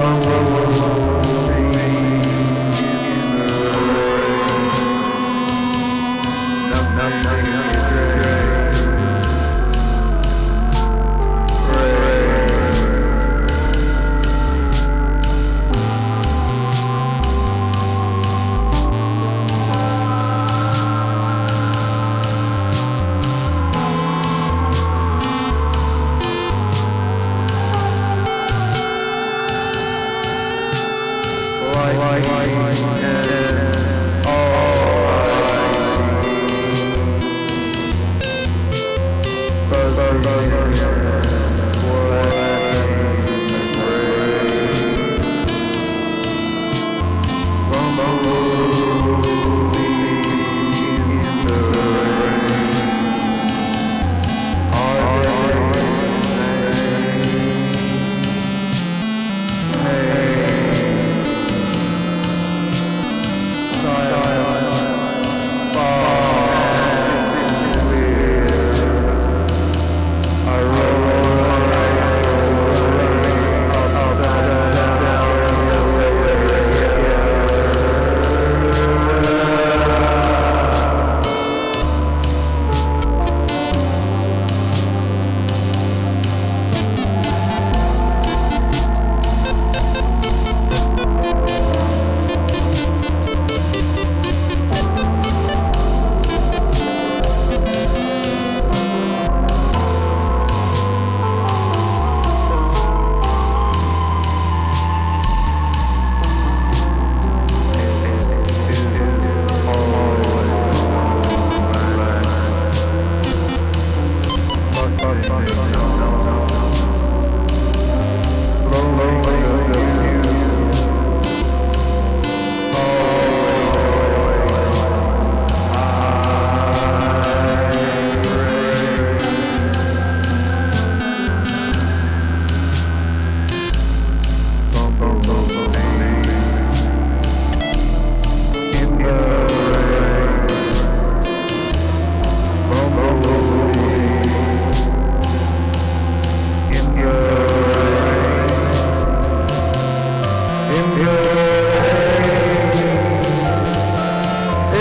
Number Bye.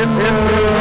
In, in.